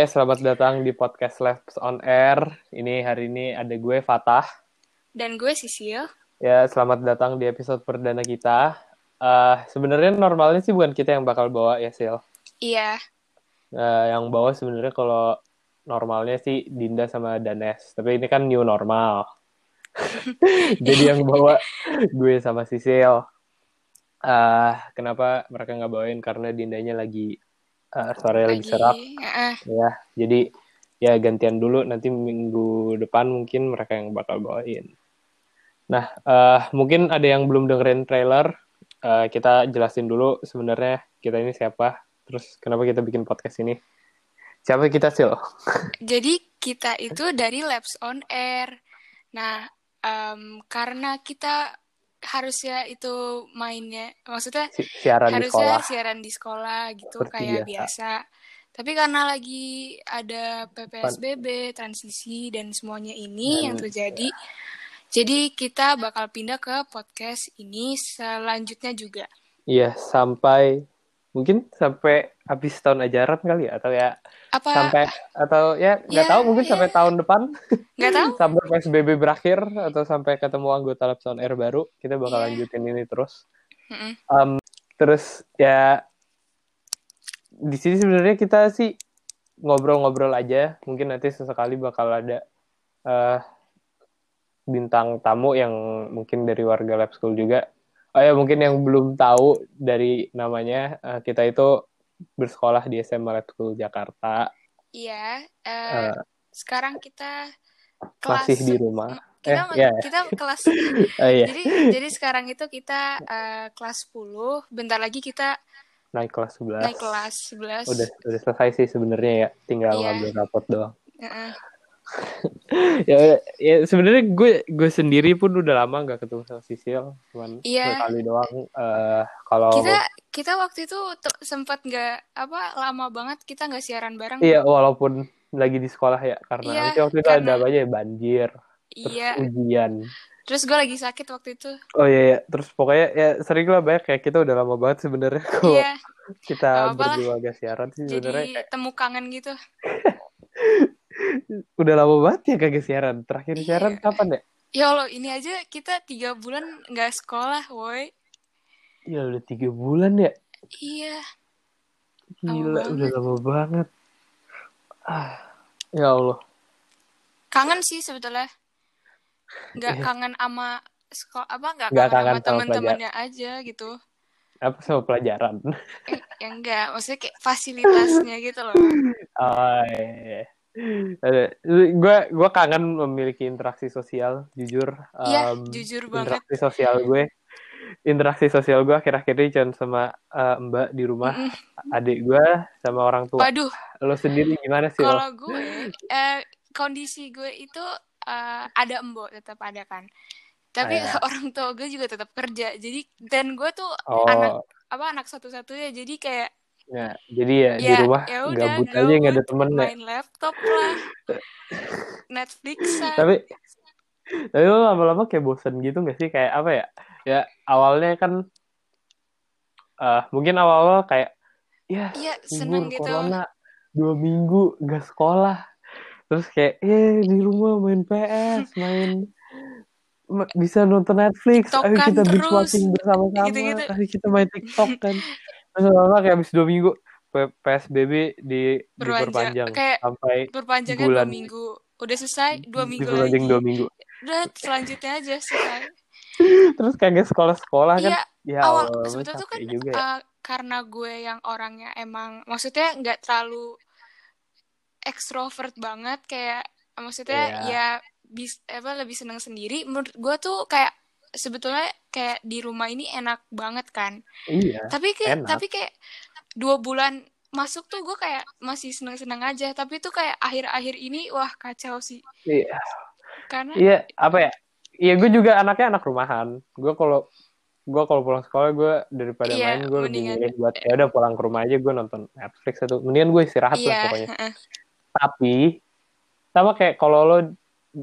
Oke, selamat datang di podcast Labs on Air. Ini hari ini ada gue Fatah. Dan gue Sisil. Ya, selamat datang di episode perdana kita. Uh, Sebenarnya normalnya sih bukan kita yang bakal bawa ya, Sil. Iya. Uh, yang bawa sebenarnya kalau normalnya sih Dinda sama Danes. Tapi ini kan new normal. Jadi yang bawa gue sama Sisil. Uh, kenapa mereka nggak bawain? Karena Dindanya lagi uh, sore lagi, lagi serak. Uh. Ya, jadi ya gantian dulu nanti minggu depan mungkin mereka yang bakal bawain. Nah, uh, mungkin ada yang belum dengerin trailer. Uh, kita jelasin dulu sebenarnya kita ini siapa, terus kenapa kita bikin podcast ini. Siapa kita sih lo? Jadi kita itu dari Labs on Air. Nah, um, karena kita harusnya itu mainnya maksudnya si siaran harusnya di siaran di sekolah gitu Seperti kayak biasa. biasa tapi karena lagi ada PPSBB transisi dan semuanya ini hmm. yang terjadi jadi kita bakal pindah ke podcast ini selanjutnya juga iya sampai mungkin sampai habis tahun ajaran kali ya atau ya apa sampai atau ya nggak ya, tahu mungkin ya. sampai tahun depan nggak tahu sampai psbb berakhir atau sampai ketemu anggota Lapson Air baru kita bakal ya. lanjutin ini terus mm -mm. Um, terus ya di sini sebenarnya kita sih ngobrol-ngobrol aja mungkin nanti sesekali bakal ada uh, bintang tamu yang mungkin dari warga lab school juga Oh ya mungkin yang belum tahu dari namanya uh, kita itu bersekolah di SMA Lab School Jakarta. Iya. Uh, uh, sekarang kita kelas masih di rumah. Kita eh, yeah. kita kelas. uh, yeah. Jadi jadi sekarang itu kita uh, kelas 10. Bentar lagi kita naik kelas 11. Naik kelas 11. Udah udah selesai sih sebenarnya ya, tinggal yeah. ngambil rapot doang. Uh -uh. Ya, ya sebenarnya gue gue sendiri pun udah lama nggak ketemu sama Sisil cuman iya. sekali doang uh, kalau kita kita waktu itu sempat nggak apa lama banget kita nggak siaran bareng iya walaupun lagi di sekolah ya karena iya, waktu itu karena... ada aja banjir terus iya. ujian terus gue lagi sakit waktu itu oh iya, iya. terus pokoknya ya sering lah banyak kayak kita udah lama banget sebenarnya kok iya. kita berdua gak siaran sih sebenarnya jadi temu kangen gitu Udah lama banget ya kagak siaran. Terakhir iya. siaran kapan ya? Ya Allah, ini aja kita tiga bulan nggak sekolah, woi. Ya udah tiga bulan ya? Iya. Gila, lama udah lama banget. Ah, ya Allah. Kangen sih sebetulnya. Nggak iya. kangen sama sekolah apa nggak kangen, kangen sama teman-temannya aja gitu. Apa sama pelajaran? Eh, ya enggak, maksudnya kayak fasilitasnya gitu loh. Oh, iya. Gue gue kangen memiliki interaksi sosial jujur. Iya um, jujur banget. interaksi sosial gue interaksi sosial gue akhir-akhir ini cuma sama uh, mbak di rumah mm -hmm. adik gue sama orang tua. Waduh. Lo sendiri gimana sih kalau gue eh, kondisi gue itu uh, ada embok tetap ada kan. Tapi Ayah. orang tua gue juga tetap kerja. Jadi dan gue tuh oh. anak apa anak satu-satunya. Jadi kayak Ya, jadi ya, ya di rumah ya udah, gabut aja nggak ada temen main ya. laptop lah, Netflix. tapi tapi lo lama-lama kayak bosen gitu gak sih kayak apa ya? Ya awalnya kan uh, mungkin awal-awal kayak ya, ya seneng gitu. corona dua minggu gak sekolah terus kayak eh di rumah main PS main bisa nonton Netflix ayo kita binge watching bersama-sama gitu -gitu. ayo kita main TikTok kan lama kayak habis dua minggu PSBB di diperpanjang kayak sampai berpanjangnya bulan. dua minggu. Udah selesai dua minggu lagi. dua minggu. Udah selanjutnya aja selesai. Terus kayak sekolah-sekolah kan. Iya, ya awal sebetulnya tuh kan juga uh, karena gue yang orangnya emang maksudnya nggak terlalu ekstrovert banget kayak maksudnya yeah. ya bis apa lebih seneng sendiri menurut gue tuh kayak sebetulnya kayak di rumah ini enak banget kan. Iya tapi kayak enak. tapi kayak dua bulan masuk tuh gue kayak masih seneng seneng aja. Tapi tuh kayak akhir-akhir ini wah kacau sih. Iya. Karena iya apa ya? Iya gue juga anaknya anak rumahan. Gue kalau gue kalau pulang sekolah gue daripada iya, main gue lebih milih buat ya udah pulang ke rumah aja gue nonton Netflix atau mendingan gue istirahat iya, lah pokoknya. Tapi sama kayak kalau lo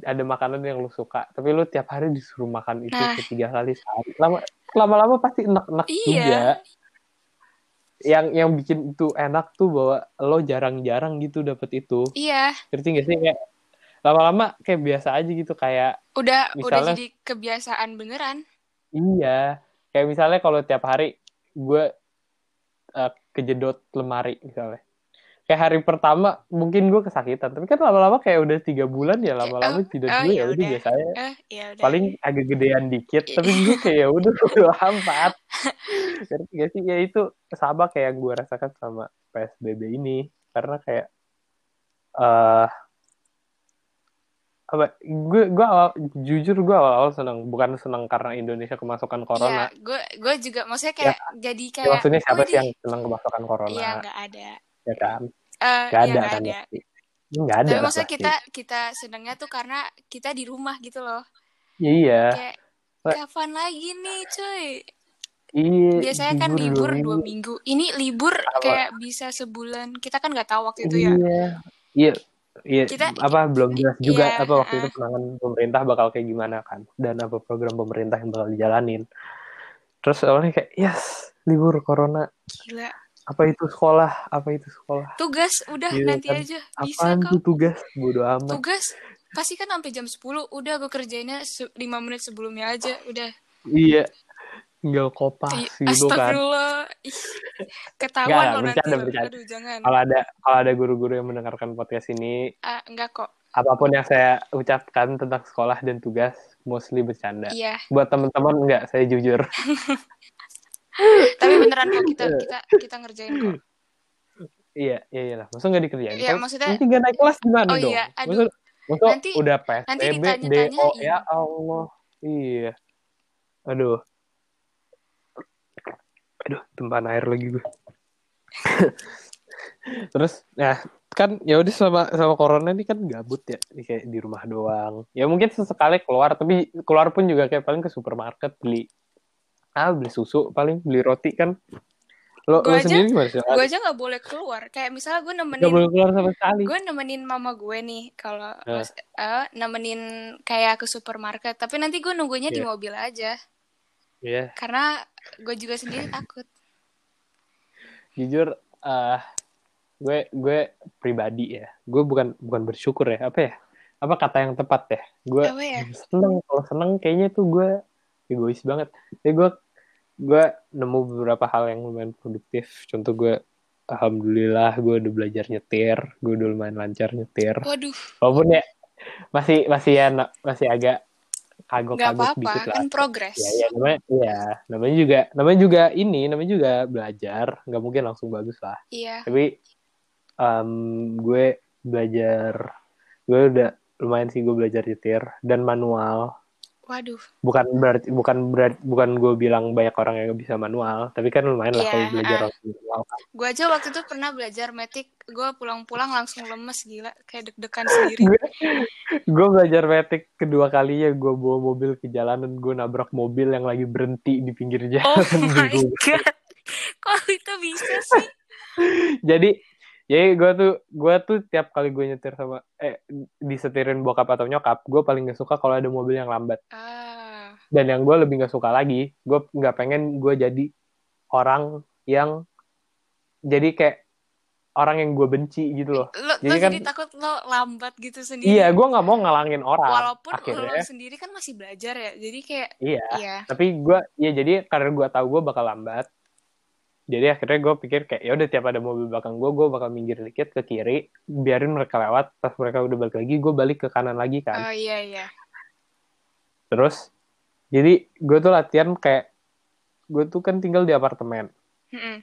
ada makanan yang lu suka tapi lu tiap hari disuruh makan itu nah. ketiga kali sehari. Lama lama-lama pasti enak-enak iya. juga. Yang yang bikin itu enak tuh bahwa lo jarang-jarang gitu dapet itu. Iya. Ngerti gak sih? Kayak lama-lama kayak biasa aja gitu kayak udah misalnya, udah jadi kebiasaan beneran. Iya. Kayak misalnya kalau tiap hari gue uh, kejedot lemari misalnya kayak hari pertama mungkin gue kesakitan tapi kan lama-lama kayak udah tiga bulan ya lama-lama oh, tidak oh, gue ya udah biasanya uh, yaudah. paling agak gedean dikit tapi gue kayak ya udah udah lambat ngerti gak sih? Ya itu sama kayak yang gue rasakan sama psbb ini karena kayak uh, apa gue gue awal jujur gue awal awal seneng bukan seneng karena Indonesia kemasukan corona. Iya, gue gue juga maksudnya kayak ya, jadi ya, kayak ya, maksudnya siapa sih yang seneng kemasukan corona? Iya nggak ada ya kan uh, gak ada ya, kan ada. nggak ada tapi maksudnya kita kita senengnya tuh karena kita di rumah gitu loh iya kayak kapan lagi nih cuy Iya, Biasanya kan libur dua minggu. Ini libur apa? kayak bisa sebulan. Kita kan nggak tahu waktu itu ya. Iya, iya Iya, kita, apa belum jelas juga iya, apa waktu uh, itu penanganan pemerintah bakal kayak gimana kan dan apa program pemerintah yang bakal dijalanin. Terus awalnya kayak yes libur corona. Gila. Apa itu sekolah? Apa itu sekolah? Tugas udah gitu, nanti kan. aja. Bisa Apaan kok. tugas? Bodo amat. Tugas pasti kan sampai jam 10 udah gue kerjainnya 5 menit sebelumnya aja udah. Iya tinggal kopas I, gitu kan. Ketahuan loh nanti. Bercanda. Aduh, jangan. Kalau ada kalau ada guru-guru yang mendengarkan podcast ini, uh, enggak kok. Apa pun yang saya ucapkan tentang sekolah dan tugas mostly bercanda. Iya. Buat teman-teman enggak, saya jujur. Tapi beneran kok kita kita kita ngerjain kok. Iya, iya, iya lah. Masa nggak dikerjain? Iya, maksudnya... Nanti nggak naik kelas gimana oh, dong? Iya, aduh. Maksud, maksud nanti, udah PSBB, DO, ya Allah. Iya. Aduh aduh tumpahan air lagi gue terus ya kan ya udah sama sama corona ini kan gabut ya kayak di rumah doang ya mungkin sesekali keluar tapi keluar pun juga kayak paling ke supermarket beli ah beli susu paling beli roti kan lo, gue lo aja, sendiri gimana sih? Gue aja gak boleh keluar. Kayak misalnya gue nemenin. Gak boleh keluar sama sekali. Gue nemenin mama gue nih kalau uh. uh, nemenin kayak ke supermarket. Tapi nanti gue nunggunya yeah. di iya. mobil aja. Iya. Yeah. Karena gue juga sendiri takut jujur uh, gue gue pribadi ya gue bukan bukan bersyukur ya apa ya apa kata yang tepat ya gue ya? seneng kalau seneng kayaknya tuh gue egois banget ya gue gue nemu beberapa hal yang lumayan produktif contoh gue alhamdulillah gue udah belajar nyetir gue udah lumayan lancar nyetir waduh walaupun ya masih masih ya masih agak kagok-kagok dikit lah. kan progres. Ya, ya namanya ya, namanya juga namanya juga ini, namanya juga belajar, nggak mungkin langsung bagus lah. Iya. Tapi um, gue belajar gue udah lumayan sih gue belajar nyetir dan manual Waduh. Bukan berarti bukan berarti bukan gue bilang banyak orang yang bisa manual, tapi kan lumayan yeah, lah kalau belajar uh, manual. Gue aja waktu itu pernah belajar metik, gue pulang-pulang langsung lemes gila, kayak deg-degan sendiri. gue belajar metik kedua kalinya gue bawa mobil ke jalanan, gue nabrak mobil yang lagi berhenti di pinggir jalan. Oh my god, kok itu bisa sih? Jadi jadi gue tuh gue tuh tiap kali gue nyetir sama eh disetirin bokap atau nyokap gue paling gak suka kalau ada mobil yang lambat ah. dan yang gue lebih gak suka lagi gue nggak pengen gue jadi orang yang jadi kayak orang yang gue benci gitu loh. Lo, jadi lo kan jadi takut lo lambat gitu sendiri. Iya, gue nggak mau ngalangin orang. Walaupun akhirnya. lo sendiri kan masih belajar ya, jadi kayak. Iya. iya. Tapi gue, ya jadi karena gue tahu gue bakal lambat, jadi akhirnya gue pikir kayak ya udah tiap ada mobil belakang gue gue bakal minggir dikit ke kiri biarin mereka lewat pas mereka udah balik lagi gue balik ke kanan lagi kan. Oh iya iya. Terus jadi gue tuh latihan kayak gue tuh kan tinggal di apartemen. Mm-hmm.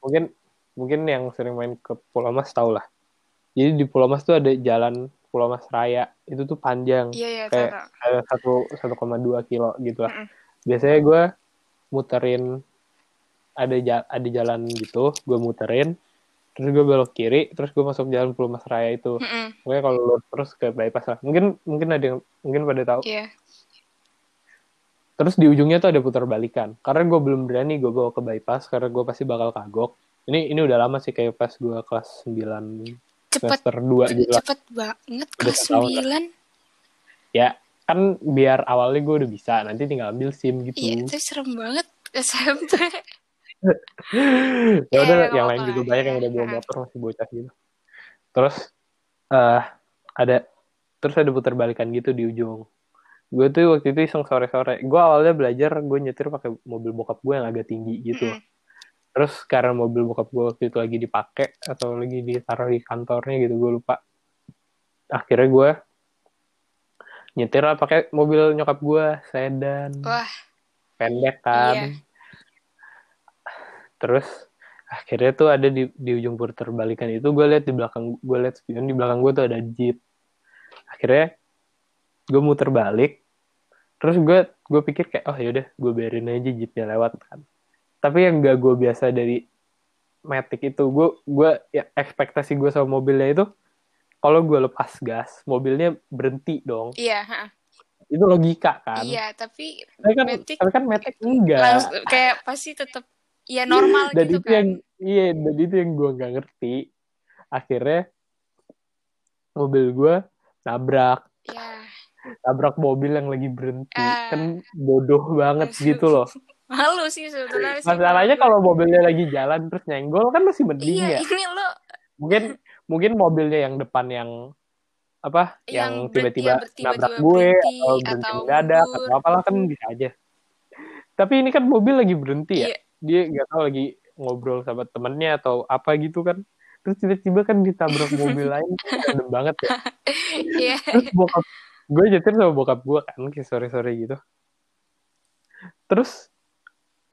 mungkin mungkin yang sering main ke Pulau Mas tau lah. Jadi di Pulau Mas tuh ada jalan Pulau Mas Raya itu tuh panjang. Iya, iya, kayak ada satu satu koma dua kilo gitu lah. Mm-hmm. biasanya gue muterin ada ada jalan gitu gue muterin terus gue belok kiri terus gue masuk jalan Pulau Mas Raya itu. Mm pokoknya kalau lo terus ke bypass lah. Mungkin mungkin ada yang mungkin pada tahu. Yeah. terus di ujungnya tuh ada putar balikan karena gue belum berani gue bawa ke bypass karena gue pasti bakal kagok. Ini ini udah lama sih kayak pas gue kelas 9 cepet, semester 2 gitu cepet banget kelas sembilan. Ya kan biar awalnya gue udah bisa nanti tinggal ambil sim gitu. Iya itu serem banget SMP ya udah yeah, yang lain juga banyak yang udah bawa motor masih bocah gitu. Terus uh, ada terus ada putar balikan gitu di ujung. Gue tuh waktu itu iseng sore-sore. Gue awalnya belajar gue nyetir pakai mobil bokap gue yang agak tinggi gitu. Mm. terus karena mobil bokap gue waktu itu lagi dipakai atau lagi ditaruh di kantornya gitu gue lupa. Akhirnya gue nyetir lah pakai mobil nyokap gue sedan Wah. pendek kan. Iya. Terus akhirnya tuh ada di di ujung putar balikan itu gue lihat di belakang gue lihat spion di belakang gue tuh ada jeep. Akhirnya gue muter balik. Terus gue gue pikir kayak oh yaudah gue biarin aja jeepnya lewat kan. Tapi yang gak gue biasa dari Matic itu gue gue ya ekspektasi gue sama mobilnya itu kalau gue lepas gas mobilnya berhenti dong. Iya ha. itu logika kan. Iya tapi tapi kan Matic, tapi kan Matic enggak. langsung, kayak pasti tetap ya normal dan gitu itu kan. yang iya dan itu yang gue nggak ngerti. Akhirnya mobil gue nabrak. Ya tabrak mobil yang lagi berhenti. Uh, kan bodoh banget gitu loh. Malu sih sebetulnya masalahnya kalau mobilnya lagi jalan terus nyenggol kan masih mending iya, ya. ini lo mungkin mungkin mobilnya yang depan yang apa yang tiba-tiba nabrak gue atau berhenti mendadak atau, atau apalah kan bisa aja. Tapi ini kan mobil lagi berhenti ya? Iya. Dia nggak tahu lagi ngobrol sama temennya atau apa gitu kan. Terus tiba-tiba kan ditabrak mobil lain kan banget ya. Yeah. terus bokap gue nyetir sama bokap gue kan kayak sore-sore gitu. Terus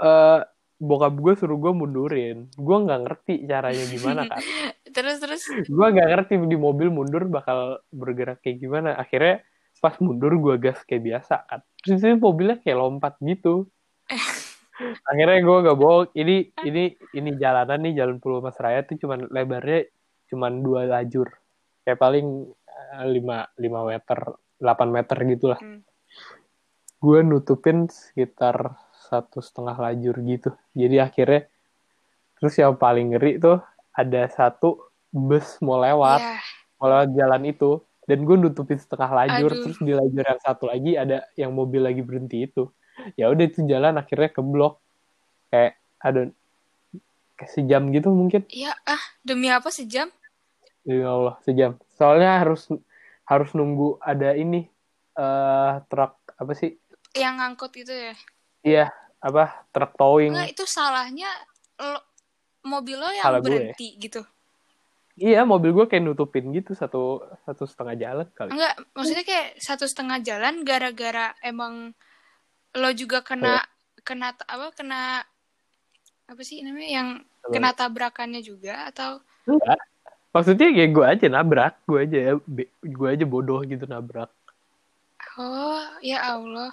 uh, bokap gue suruh gue mundurin. Gue nggak ngerti caranya gimana kan. Terus terus? Gue nggak ngerti di mobil mundur bakal bergerak kayak gimana. Akhirnya pas mundur gue gas kayak biasa kan. Terus itu mobilnya kayak lompat gitu akhirnya gue gak bohong ini ini ini jalanan nih jalan Pulau Mas Raya tuh cuman lebarnya cuman dua lajur kayak paling eh, lima lima meter 8 meter gitulah hmm. gue nutupin sekitar satu setengah lajur gitu jadi akhirnya terus yang paling ngeri tuh ada satu bus mau lewat yeah. mau lewat jalan itu dan gue nutupin setengah lajur Aduh. terus di lajur yang satu lagi ada yang mobil lagi berhenti itu ya udah itu jalan akhirnya ke blok kayak ada kayak sejam gitu mungkin iya ah demi apa sejam ya Allah sejam soalnya harus harus nunggu ada ini uh, truk apa sih? Yang ngangkut itu ya? Iya, apa truk towing? Enggak, itu salahnya lo, mobil lo yang Salah berhenti gue. gitu. Iya, mobil gue kayak nutupin gitu satu satu setengah jalan kali. Enggak, maksudnya kayak satu setengah jalan gara-gara emang lo juga kena oh. kena apa kena apa sih namanya yang kena tabrakannya juga atau? Enggak. Maksudnya kayak gue aja nabrak gue aja gue aja bodoh gitu nabrak. Oh ya Allah.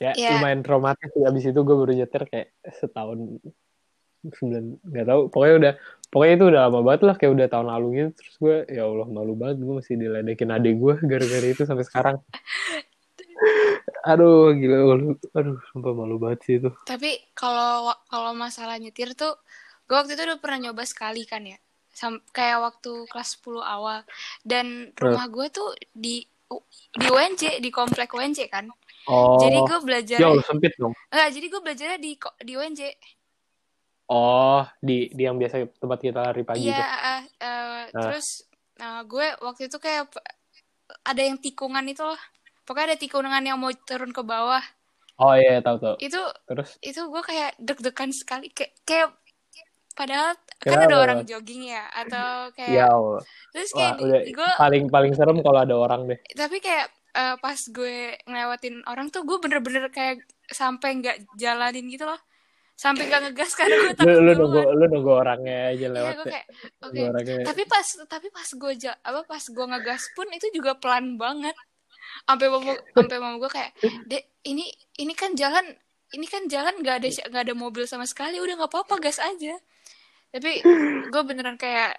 Ya, ya. lumayan traumatis sih abis itu gue baru nyetir kayak setahun sembilan nggak tahu pokoknya udah pokoknya itu udah lama banget lah kayak udah tahun lalu gitu terus gue ya Allah malu banget gue masih diledekin adik gue gara-gara itu sampai sekarang aduh gila aduh sumpah malu banget sih itu. Tapi kalau kalau masalah nyetir tuh gue waktu itu udah pernah nyoba sekali kan ya. Sam kayak waktu kelas 10 awal. Dan rumah gue tuh di di UNJ di komplek UNJ kan. Oh. jadi gue belajar jauh sempit dong. Enggak jadi gue belajarnya di di UNJ oh di di yang biasa tempat kita lari pagi iya uh, uh, nah. terus uh, gue waktu itu kayak ada yang tikungan itu loh pokoknya ada tikungan yang mau turun ke bawah. Oh iya tahu tahu. Itu terus? itu gue kayak deg-degan sekali. Kayak kayak Padahal kan ada orang jogging ya atau kayak ya terus kayak gue paling paling serem kalau ada orang deh. Tapi kayak uh, pas gue ngelewatin orang tuh gue bener-bener kayak sampai nggak jalanin gitu loh. Sampai gak ngegas karena gue takut lu, lu nunggu lu nunggu orangnya aja lewat iya, kayak oke. okay. tapi pas tapi pas gue apa pas gue ngegas pun itu juga pelan banget sampai mau sampai mau gue kayak dek ini ini kan jalan ini kan jalan nggak ada nggak ada mobil sama sekali udah nggak apa-apa gas aja. Tapi gue beneran kayak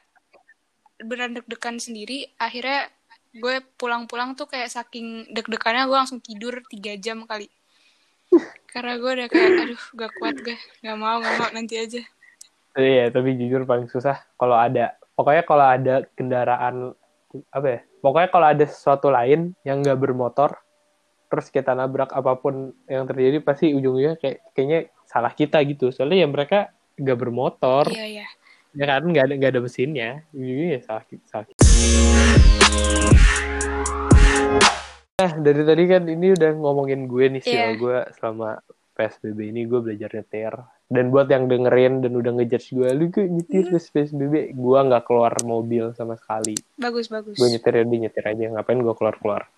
beneran deg-degan sendiri. Akhirnya gue pulang-pulang tuh kayak saking deg-degannya gue langsung tidur tiga jam kali. Karena gue udah kayak aduh gak kuat gue nggak mau nggak mau nanti aja. Iya tapi jujur paling susah kalau ada pokoknya kalau ada kendaraan apa ya pokoknya kalau ada sesuatu lain yang nggak bermotor terus kita nabrak apa pun yang terjadi pasti ujungnya kayak kayaknya salah kita gitu. Soalnya ya mereka gak bermotor. Iya iya. Ya kan? Nggak ada nggak ada mesinnya. Ini ya salah salah Nah, dari tadi kan ini udah ngomongin gue nih sih, yeah. gue selama PSBB ini. Gue belajar nyetir. Dan buat yang dengerin dan udah ngejudge gue, lu gue nyetir hmm. PSBB, gue nggak keluar mobil sama sekali. Bagus, bagus. Gue nyetir ya, nyetir aja, ngapain gue keluar-keluar.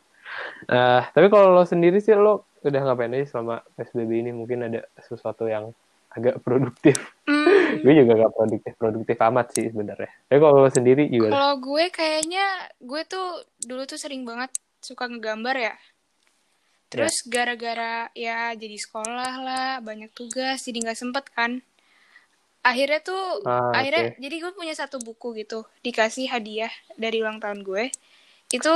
Uh, tapi kalau lo sendiri sih, lo udah ngapain aja selama PSBB ini? Mungkin ada sesuatu yang agak produktif. Mm. gue juga gak produktif produktif amat sih sebenarnya. Tapi kalau lo sendiri juga. Kalau gue kayaknya gue tuh dulu tuh sering banget suka ngegambar ya. Terus ya. gara-gara ya. ya jadi sekolah lah, banyak tugas, jadi nggak sempet kan. Akhirnya tuh, ah, akhirnya okay. jadi gue punya satu buku gitu, dikasih hadiah dari ulang tahun gue. Itu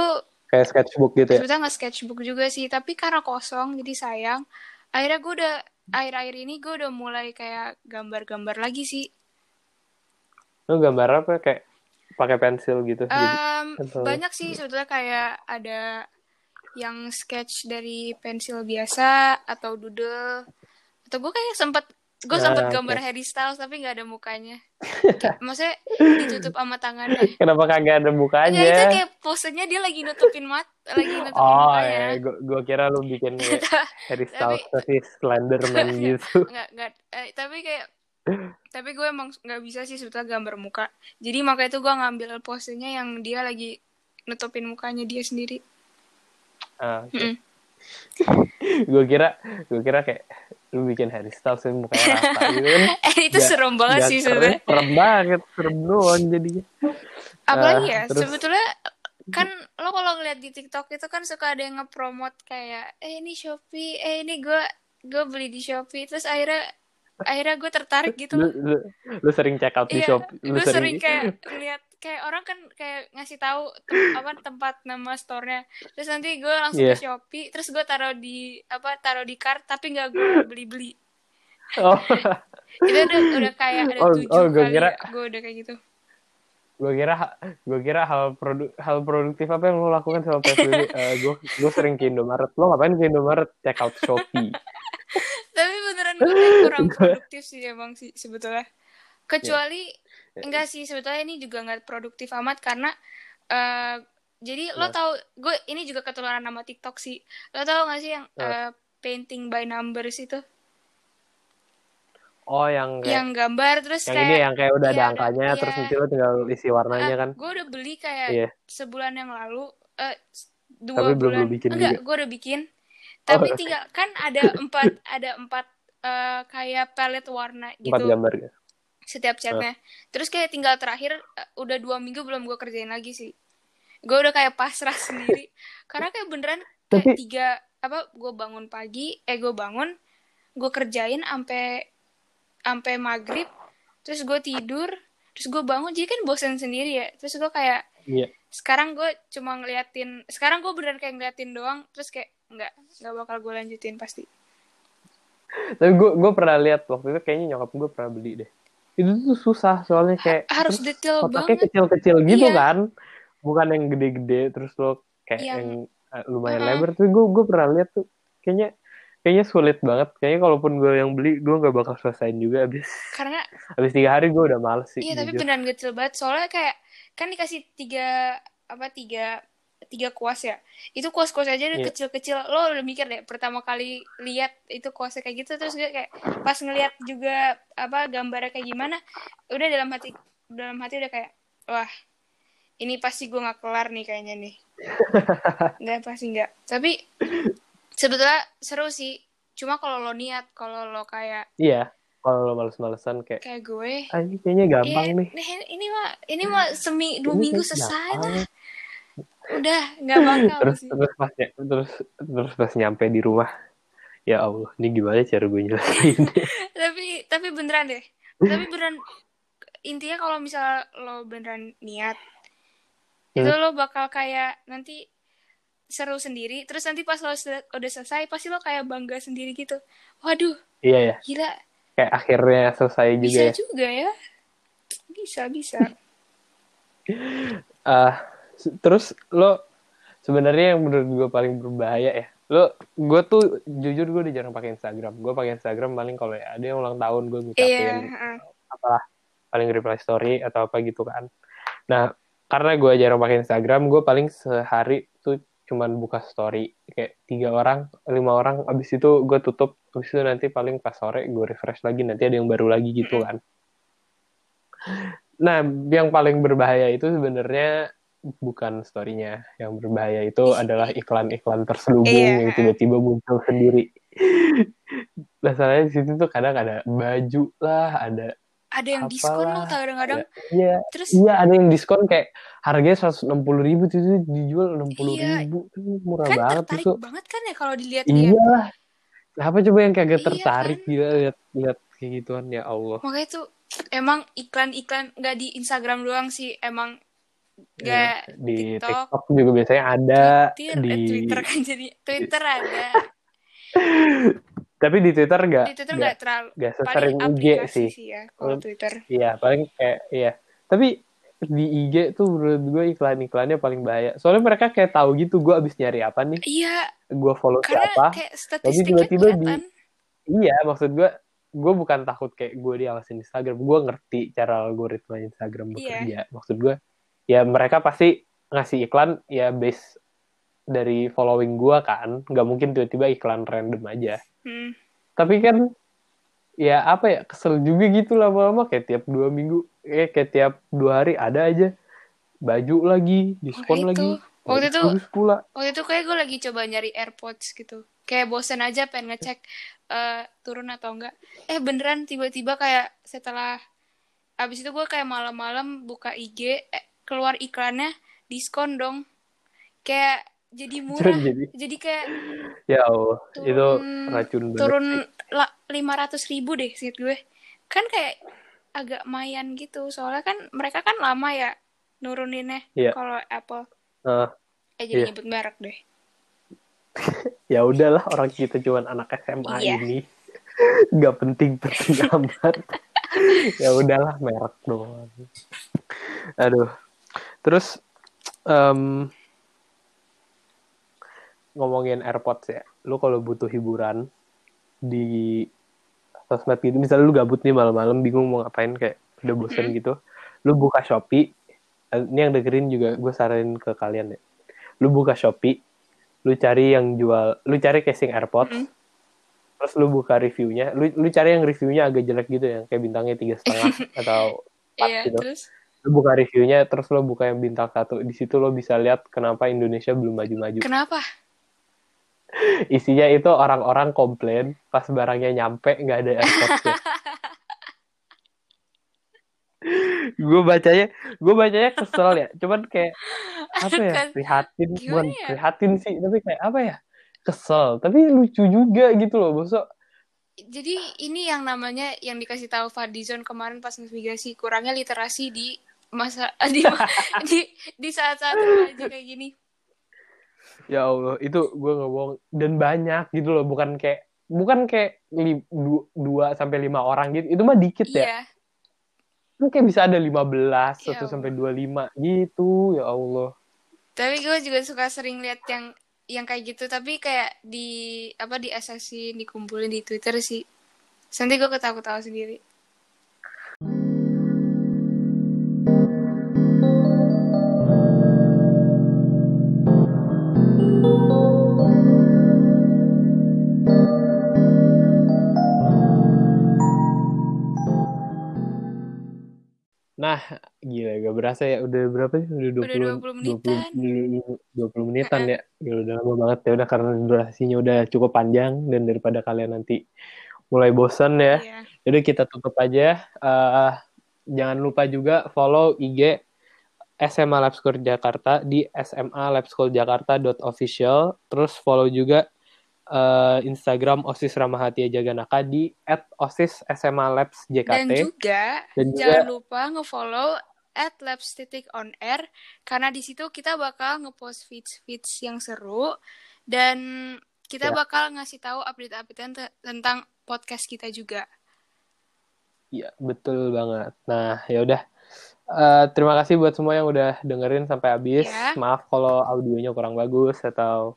kayak sketchbook gitu ya? Sebetulnya nggak sketchbook juga sih, tapi karena kosong jadi sayang. Akhirnya gue udah akhir-akhir ini gue udah mulai kayak gambar-gambar lagi sih. Lu gambar apa kayak pakai pensil gitu? Um, Jadi, banyak sih sebetulnya kayak ada yang sketch dari pensil biasa atau doodle. Atau gue kayak sempet gue nah, sempet gambar okay. Harry Styles tapi nggak ada mukanya. Maksudnya ditutup sama tangannya. Kenapa kagak ada mukanya? Nggak, itu kayak posenya dia lagi nutupin mat lagi nutupin oh ya gue kira lu bikin Harry Styles tapi Slenderman gitu. nggak nggak eh, tapi kayak tapi gue emang nggak bisa sih sebetulnya gambar muka. Jadi makanya itu gue ngambil posenya yang dia lagi nutupin mukanya dia sendiri ah, okay. mm gue kira gue kira kayak lu bikin Harry Styles yang mukanya rata gitu kan. Eh itu gak, serem banget sih sebenarnya. serem banget serem doang jadinya. Apalagi uh, ya terus... sebetulnya kan lo kalau ngeliat di TikTok itu kan suka ada yang ngepromot kayak eh ini Shopee eh ini gue gue beli di Shopee. Terus akhirnya akhirnya gue tertarik gitu. Lu, lu, lu sering check out di iya, shop lu gue sering, sering kayak lihat kayak orang kan kayak ngasih tahu tem apa tempat nama store-nya. Terus nanti gue langsung yeah. ke Shopee terus gue taruh di apa taruh di cart tapi nggak gue beli beli oh. itu udah udah kayak ada oh, tujuh oh, gue kali kira, gue udah kayak gitu. Gue kira gue kira hal produ hal produktif apa yang lo lakukan sama PSBB uh, gue gue sering ke Indomaret. Lo ngapain ke Indomaret? Check out Shopee. Tapi beneran gue kurang produktif sih emang sih sebetulnya. Kecuali yeah. Enggak sih sebetulnya ini juga nggak produktif amat karena uh, jadi lo tau gue ini juga ketularan nama TikTok sih. Lo tau gak sih yang uh, painting by numbers itu? Oh yang kayak, yang gambar terus yang kayak ini yang kayak udah ya, ada angkanya ya, terus nanti lo tinggal isi warnanya uh, kan? Gue udah beli kayak yeah. sebulan yang lalu uh, dua Tapi bulan. belum bikin enggak gue udah bikin. Tapi oh, tinggal kan ada empat ada empat uh, kayak palette warna gitu. empat gambar ya setiap chatnya. Uh. terus kayak tinggal terakhir uh, udah dua minggu belum gue kerjain lagi sih. Gue udah kayak pasrah sendiri. Karena kayak beneran kayak tapi... tiga apa gue bangun pagi eh gue bangun gue kerjain sampai sampai maghrib terus gue tidur terus gue bangun. Jadi kan bosan sendiri ya. Terus gue kayak yeah. sekarang gue cuma ngeliatin sekarang gue beneran kayak ngeliatin doang. Terus kayak nggak nggak bakal gue lanjutin pasti. Tapi gue gue pernah lihat waktu itu kayaknya nyokap gue pernah beli deh itu tuh susah soalnya kayak harus detail banget. kecil-kecil gitu iya. kan. Bukan yang gede-gede terus lo kayak yang, yang uh, lumayan uh -huh. lebar. Tuh gue gue pernah lihat tuh kayaknya kayaknya sulit banget. Kayaknya kalaupun gue yang beli gue nggak bakal selesaiin juga abis karena abis tiga hari gue udah males sih iya tapi beneran kecil banget. Soalnya kayak kan dikasih tiga apa tiga tiga kuas ya. Itu kuas kuas aja udah yeah. kecil kecil lo udah mikir deh pertama kali lihat itu kuasnya kayak gitu terus gue kayak pas ngelihat juga apa gambarnya kayak gimana udah dalam hati dalam hati udah kayak wah ini pasti gue nggak kelar nih kayaknya nih. Nggak pasti nggak. Tapi sebetulnya seru sih. Cuma kalau lo niat kalau lo kayak iya kalau lo males-malesan kayak kayak gue ah, ini kayaknya gampang iya, nih. ini mah ini mah semi dua minggu selesai lah udah nggak bakal terus sih. terus pas terus terus pas nyampe di rumah ya allah ini gimana cara gue nyelesain tapi tapi beneran deh. Tapi beneran intinya kalau misal lo beneran niat hmm. itu lo bakal kayak nanti seru sendiri. Terus nanti pas lo udah selesai pasti lo kayak bangga sendiri gitu. Waduh iya ya gila. Kayak akhirnya selesai juga bisa ya. juga ya. Bisa bisa. Uh, terus lo sebenarnya yang menurut gue paling berbahaya ya lo gue tuh jujur gue udah jarang pakai Instagram. Gue pakai Instagram paling kalau ya ada yang ulang tahun gue ngucapin yeah. apalah paling reply story atau apa gitu kan. Nah karena gue jarang pakai Instagram gue paling sehari tuh cuman buka story. Kayak tiga orang lima orang abis itu gue tutup. Abis itu nanti paling pas sore gue refresh lagi nanti ada yang baru lagi gitu kan. Nah yang paling berbahaya itu sebenarnya bukan storynya yang berbahaya itu adalah iklan-iklan terselubung yeah. yang tiba-tiba muncul sendiri. Masalahnya di situ tuh kadang ada baju lah, ada ada yang apalah. diskon loh kadang-kadang. Iya. Terus iya ada yang diskon kayak harganya seratus enam puluh ribu itu dijual enam puluh iya. ribu murah kan banget itu. banget kan ya kalau dilihat Iya. Apa coba yang kagak iya, tertarik kan? gitu lihat lihat kayak gituan ya Allah. Makanya tuh emang iklan-iklan nggak di Instagram doang sih emang Gak iya, di TikTok, TikTok juga biasanya ada Twitter, di eh, Twitter kan jadi Twitter ada. Tapi di Twitter gak Di Twitter gak, terlalu gak sesering IG sih. sih ya, kalau Twitter. Iya, paling kayak iya. Tapi di IG tuh menurut gue iklan-iklannya paling bahaya. Soalnya mereka kayak tahu gitu gue abis nyari apa nih. Iya. Gue follow Karena siapa. Tapi tiba-tiba di Iya, maksud gue gue bukan takut kayak gue diawasin Instagram. Gue ngerti cara algoritma Instagram iya. bekerja. Iya. Maksud gue ya mereka pasti ngasih iklan ya base dari following gua kan. Nggak mungkin tiba-tiba iklan random aja. Hmm. tapi kan ya apa ya kesel juga gitu lama-lama. Kayak tiap dua minggu eh kayak tiap dua hari ada aja. Baju lagi diskon lagi. waktu itu pula. waktu itu kayak gue lagi coba nyari AirPods gitu. Kayak bosen aja pengen ngecek uh, turun atau enggak. Eh beneran tiba-tiba kayak setelah abis itu gue kayak malam-malam buka IG eh, keluar iklannya diskon dong. Kayak jadi murah jadi, jadi kayak ya Allah turun, itu racun banget turun lima ratus ribu deh sih gue. Kan kayak agak mayan gitu soalnya kan mereka kan lama ya nuruninnya yeah. kalau Apple. Uh, eh jadi yeah. nyebut merek deh. Ya udahlah orang kita cuman anak SMA yeah. ini. Nggak penting penting amat. Ya udahlah merek doang. Aduh Terus um, ngomongin AirPods ya, lu kalau butuh hiburan di sosmed gitu, misalnya lu gabut nih malam-malam bingung mau ngapain kayak udah bosen mm. gitu, lu buka Shopee, ini yang dengerin juga gue saranin ke kalian ya, lu buka Shopee, lu cari yang jual, lu cari casing AirPods, mm. terus lu buka reviewnya, lu lu cari yang reviewnya agak jelek gitu ya, kayak bintangnya tiga setengah atau empat yeah, gitu. Terus? Lo buka reviewnya terus lo buka yang bintang satu. Di situ lo bisa lihat kenapa Indonesia belum maju-maju. Kenapa? Isinya itu orang-orang komplain pas barangnya nyampe nggak ada airportnya. Gue bacanya gue bacanya kesel ya. Cuman kayak apa ya prihatin. Bukan ya? prihatin sih tapi kayak apa ya? Kesel. Tapi lucu juga gitu loh bosok jadi ini yang namanya yang dikasih tahu Fadizon kemarin pas navigasi kurangnya literasi di masa di di, di saat-saat remaja kayak gini. Ya Allah itu gue ngomong dan banyak gitu loh bukan kayak bukan kayak li, du, dua sampai lima orang gitu. Itu mah dikit ya. Yeah. kan kayak bisa ada lima belas ya satu sampai dua lima gitu ya Allah. Tapi gue juga suka sering lihat yang yang kayak gitu. Tapi kayak di apa di asasi dikumpulin di Twitter sih. Nanti gue ketawa-ketawa sendiri Nah, gila gak berasa ya udah berapa sih? Udah 20 udah 20 menitan. 20, 20 menitan ya. Gila udah lama banget ya udah karena durasinya udah cukup panjang dan daripada kalian nanti mulai bosan ya. Iya. Jadi kita tutup aja. Uh, jangan lupa juga follow IG SMA Lab School Jakarta di SMA Lab School Jakarta.official. Terus follow juga uh, Instagram OSIS Ramahati Jaganaka di at OSIS SMA Labs JKT. Dan juga, Dan juga jangan lupa ngefollow at labs titik on air karena di situ kita bakal ngepost feeds feeds yang seru dan kita ya. bakal ngasih tahu update-update tentang podcast kita juga. Iya betul banget. Nah ya udah uh, terima kasih buat semua yang udah dengerin sampai habis. Yeah. Maaf kalau audionya kurang bagus atau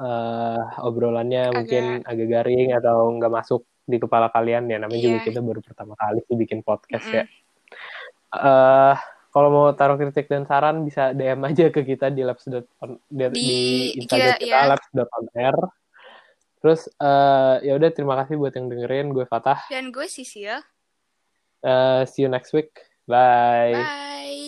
uh, obrolannya agak... mungkin agak garing atau nggak masuk di kepala kalian ya. Namanya yeah. juga kita baru pertama kali sih bikin podcast mm -hmm. ya. Uh, kalau mau taruh kritik dan saran bisa DM aja ke kita di labs di, di, Instagram kita, kita ya. labs.onair. Terus uh, ya udah terima kasih buat yang dengerin. Gue Fatah. Dan gue Sisil. Uh, see you next week. Bye. Bye.